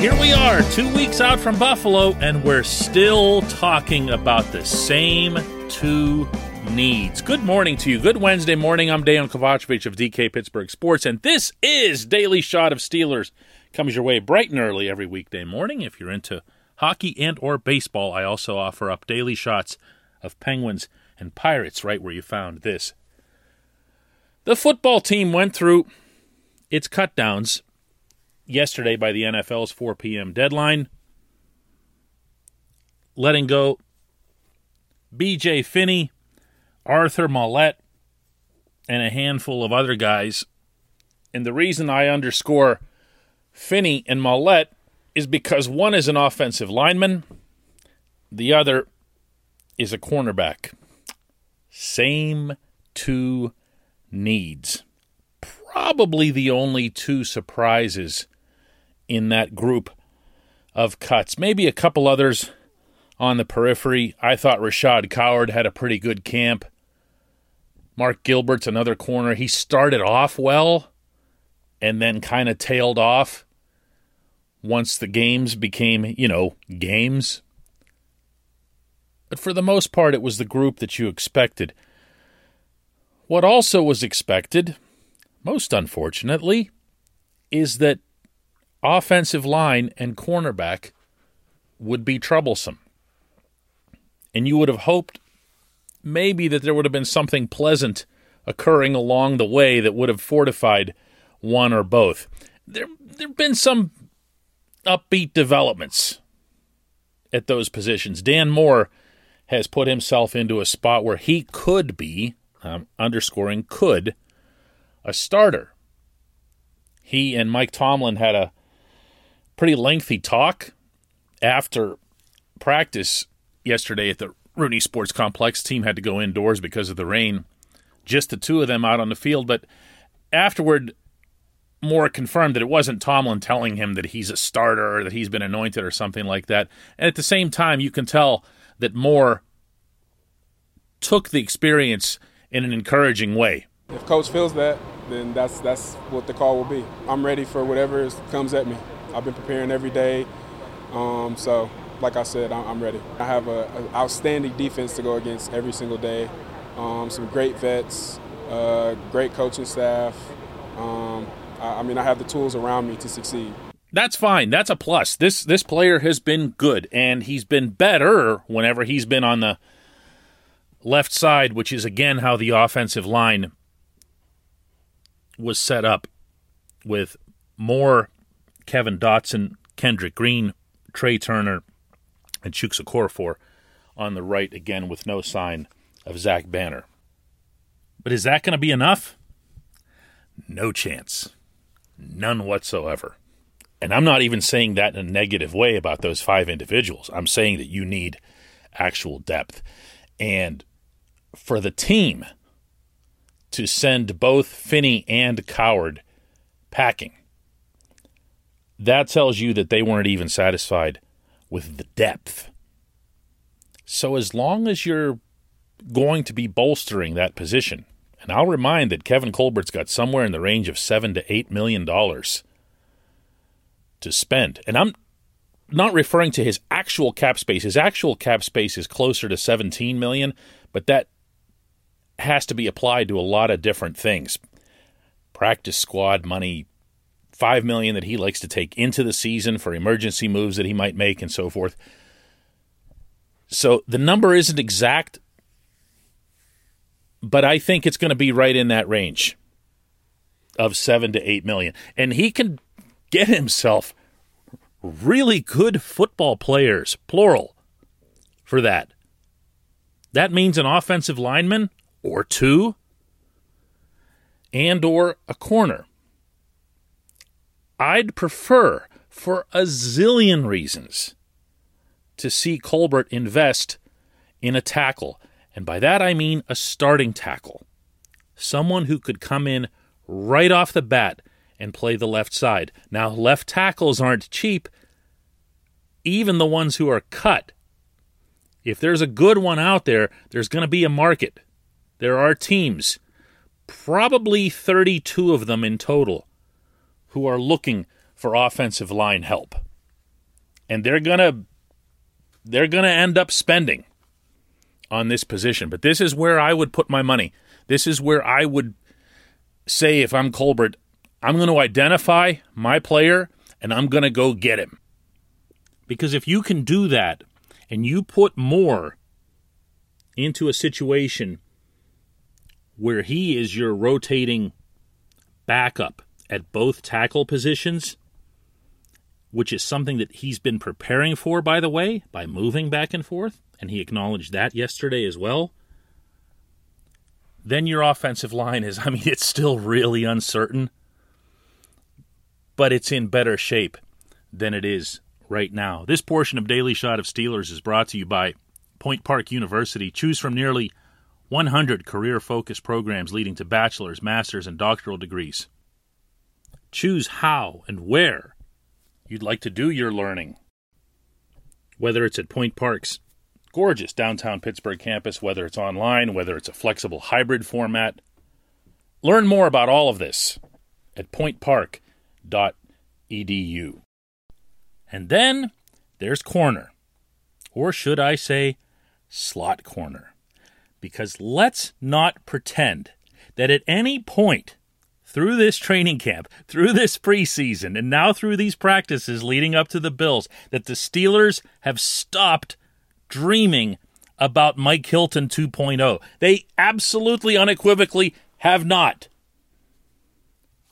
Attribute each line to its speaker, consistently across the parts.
Speaker 1: Here we are, two weeks out from Buffalo, and we're still talking about the same two needs. Good morning to you. Good Wednesday morning. I'm Dejan Kovacevic of DK Pittsburgh Sports, and this is Daily Shot of Steelers. Comes your way bright and early every weekday morning. If you're into hockey and or baseball, I also offer up daily shots of Penguins and Pirates right where you found this. The football team went through its cutdowns yesterday by the NFL's 4 p.m. deadline, letting go BJ Finney, Arthur Maulet, and a handful of other guys. And the reason I underscore Finney and Maulet is because one is an offensive lineman, the other is a cornerback. Same two needs. Probably the only two surprises in that group of cuts. Maybe a couple others on the periphery. I thought Rashad Coward had a pretty good camp. Mark Gilbert's another corner. He started off well and then kind of tailed off once the games became, you know, games. But for the most part, it was the group that you expected. What also was expected, most unfortunately, is that offensive line and cornerback would be troublesome. And you would have hoped maybe that there would have been something pleasant occurring along the way that would have fortified one or both. There there've been some upbeat developments at those positions. Dan Moore has put himself into a spot where he could be, um, underscoring could, a starter. He and Mike Tomlin had a pretty lengthy talk after practice yesterday at the Rooney Sports Complex. Team had to go indoors because of the rain. Just the two of them out on the field, but afterward, Moore confirmed that it wasn't Tomlin telling him that he's a starter or that he's been anointed or something like that. And at the same time, you can tell that Moore took the experience in an encouraging way.
Speaker 2: If coach feels that, then that's that's what the call will be. I'm ready for whatever comes at me. I've been preparing every day. Um, so, like I said, I'm ready. I have an outstanding defense to go against every single day. Um, some great vets, uh, great coaching staff. Um, I, I mean, I have the tools around me to succeed.
Speaker 1: That's fine. That's a plus. This this player has been good, and he's been better whenever he's been on the left side, which is again how the offensive line was set up with Moore Kevin Dotson, Kendrick Green, Trai Turner, and Chuks Okorafor on the right again with no sign of Zach Banner. But is that going to be enough? No chance. None whatsoever. And I'm not even saying that in a negative way about those five individuals. I'm saying that you need actual depth. And for the team to send both Finney and Coward packing that tells you that they weren't even satisfied with the depth. So, as long as you're going to be bolstering that position, and I'll remind that Kevin Colbert's got somewhere in the range of seven to eight million dollars to spend. And I'm not referring to his actual cap space. His actual cap space is closer to 17 million, but that has to be applied to a lot of different things. Practice squad money, five million that he likes to take into the season for emergency moves that he might make and so forth. So the number isn't exact, but I think it's going to be right in that range of seven to eight million. And he can get himself really good football players, plural, for that. That means an offensive lineman or two and or a corner. I'd prefer, for a zillion reasons, to see Colbert invest in a tackle. And by that I mean a starting tackle. Someone who could come in right off the bat and play the left side. Now, left tackles aren't cheap, even the ones who are cut. If there's a good one out there, there's going to be a market. There are teams, probably 32 of them in total, who are looking for offensive line help. And they're going to they're going to end up spending on this position. But this is where I would put my money. This is where I would say if I'm Colbert, I'm going to identify my player and I'm going to go get him. Because if you can do that and you put Moore into a situation where he is your rotating backup at both tackle positions, which is something that he's been preparing for, by the way, by moving back and forth, and he acknowledged that yesterday as well. Then your offensive line is, I mean, it's still really uncertain, but it's in better shape than it is right now. This portion of Daily Shot of Steelers is brought to you by Point Park University. Choose from nearly 100 career focused programs leading to bachelor's, master's, and doctoral degrees. Choose how and where you'd like to do your learning. Whether it's at Point Park's gorgeous downtown Pittsburgh campus, whether it's online, whether it's a flexible hybrid format. Learn more about all of this at pointpark.edu. And then there's corner, or should I say, slot corner because let's not pretend that at any point through this training camp, through this preseason, and now through these practices leading up to the Bills, that the Steelers have stopped dreaming about Mike Hilton 2.0. They absolutely unequivocally have not.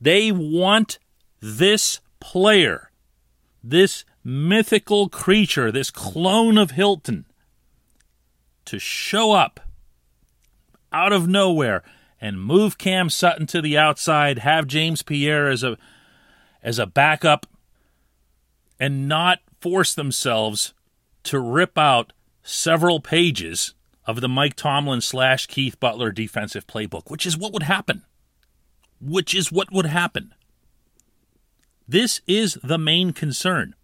Speaker 1: They want this player, this mythical creature, this clone of Hilton, to show up out of nowhere and move Cam Sutton to the outside, have James Pierre as a as a backup and not force themselves to rip out several pages of the Mike Tomlin slash Keith Butler defensive playbook, which is what would happen. Which is what would happen. This is the main concern.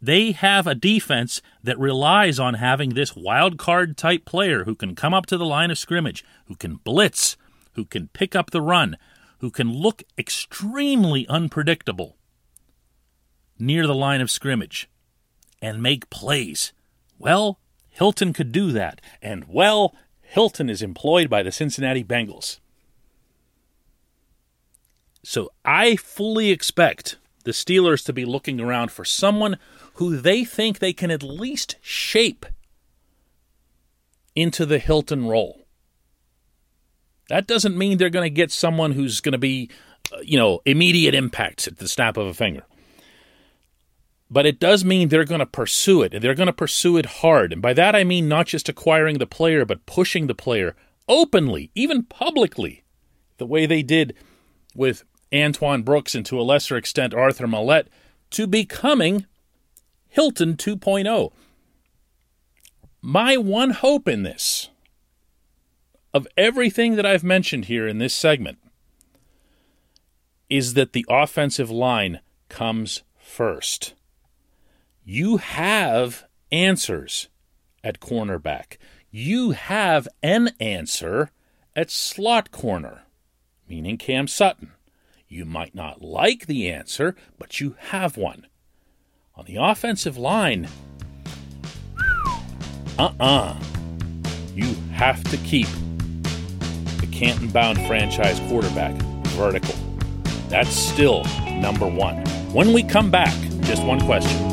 Speaker 1: They have a defense that relies on having this wild card type player who can come up to the line of scrimmage, who can blitz, who can pick up the run, who can look extremely unpredictable near the line of scrimmage and make plays. Well, Hilton could do that. And well, Hilton is employed by the Cincinnati Bengals. So I fully expect the Steelers to be looking around for someone who they think they can at least shape into the Hilton role. That doesn't mean they're going to get someone who's going to be, uh, you know, immediate impacts at the snap of a finger. But it does mean they're going to pursue it, and they're going to pursue it hard. And by that I mean not just acquiring the player, but pushing the player openly, even publicly, the way they did with Antoine Brooks and to a lesser extent Arthur Maulet, to becoming Hilton 2.0. My one hope in this, of everything that I've mentioned here in this segment, is that the offensive line comes first. You have answers at cornerback. You have an answer at slot corner, meaning Cam Sutton. You might not like the answer, but you have one. On the offensive line, uh uh-uh. uh You have to keep the Canton bound franchise quarterback vertical. That's still number one. When we come back, just one question.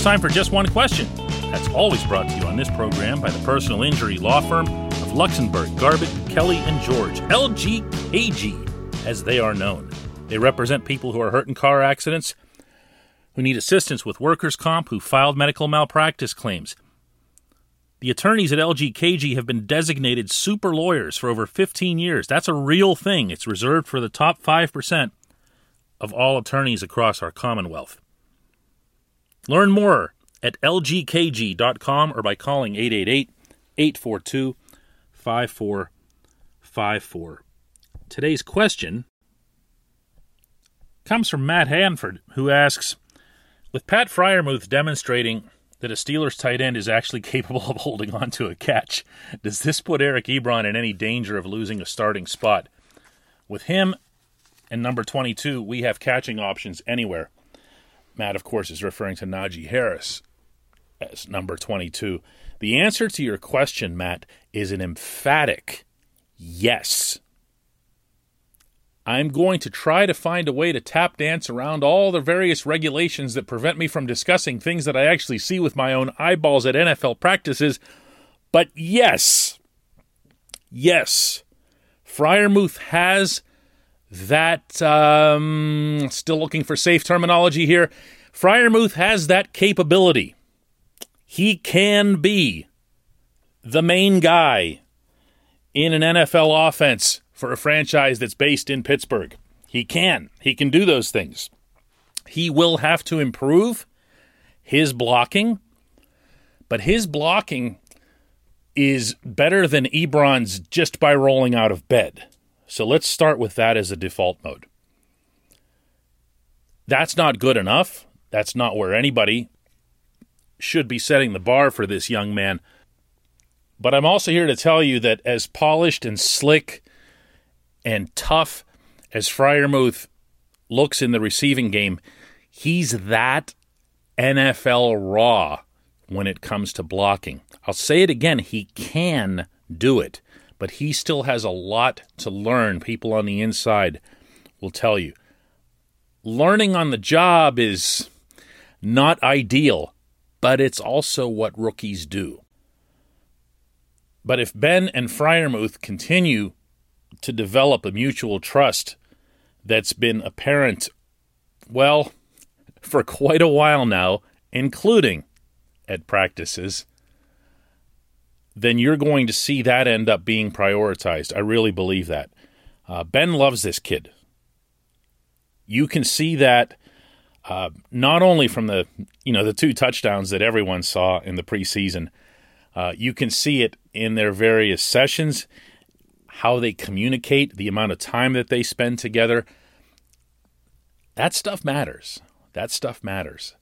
Speaker 1: It's time for just one question. That's always brought to you on this program by the personal injury law firm of Luxenberg, Garbett, Kelly, and George, LGKG, as they are known. They represent people who are hurt in car accidents, who need assistance with workers' comp, who filed medical malpractice claims. The attorneys at LGKG have been designated super lawyers for over 15 years. That's a real thing. It's reserved for the top 5% of all attorneys across our Commonwealth. Learn more at lgkg.com or by calling 888 842 5454. Today's question comes from Matt Hanford, who asks With Pat Freiermuth demonstrating that a Steelers tight end is actually capable of holding on to a catch, does this put Eric Ebron in any danger of losing a starting spot? With him and number 22, we have catching options anywhere. Matt, of course, is referring to Najee Harris as number 22. The answer to your question, Matt, is an emphatic yes. I'm going to try to find a way to tap dance around all the various regulations that prevent me from discussing things that I actually see with my own eyeballs at NFL practices. But yes, yes, Freiermuth has that. Um, still looking for safe terminology here. Freiermuth has that capability. He can be the main guy in an NFL offense for a franchise that's based in Pittsburgh. He can. He can do those things. He will have to improve his blocking, but his blocking is better than Ebron's just by rolling out of bed. So let's start with that as a default mode. That's not good enough. That's not where anybody should be setting the bar for this young man. But I'm also here to tell you that as polished and slick and tough as Freiermuth looks in the receiving game, he's that NFL raw when it comes to blocking. I'll say it again, he can do it, but he still has a lot to learn. People on the inside will tell you. Learning on the job is not ideal, but it's also what rookies do. But if Ben and Freiermuth continue to develop a mutual trust that's been apparent, well, for quite a while now, including at practices, then you're going to see that end up being prioritized. I really believe that. Uh, ben loves this kid. You can see that uh, not only from the you know the two touchdowns that everyone saw in the preseason. Uh, you can see it in their various sessions how they communicate, the amount of time that they spend together. That stuff matters. That stuff matters.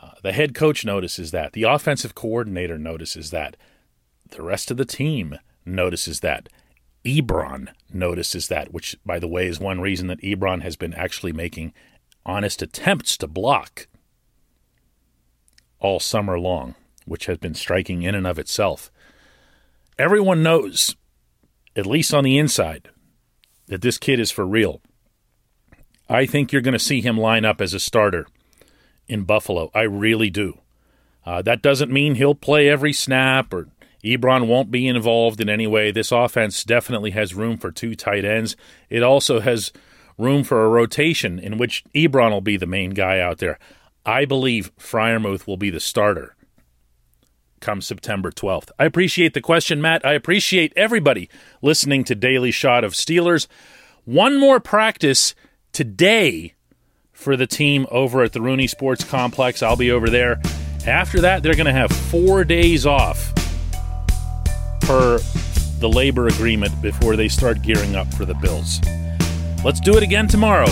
Speaker 1: Uh, the head coach notices that. The offensive coordinator notices that. The rest of the team notices that. Ebron notices that, which, by the way, is one reason that Ebron has been actually making honest attempts to block all summer long, which has been striking in and of itself. Everyone knows at least on the inside, that this kid is for real. I think you're going to see him line up as a starter in Buffalo. I really do. Uh, that doesn't mean he'll play every snap or Ebron won't be involved in any way. This offense definitely has room for two tight ends. It also has room for a rotation in which Ebron will be the main guy out there. I believe Freiermuth will be the starter come September 12th. I appreciate the question, Matt. I appreciate everybody listening to Daily Shot of Steelers. One more practice today for the team over at the Rooney Sports Complex. I'll be over there. After that, they're going to have four days off per the labor agreement before they start gearing up for the Bills. Let's do it again tomorrow.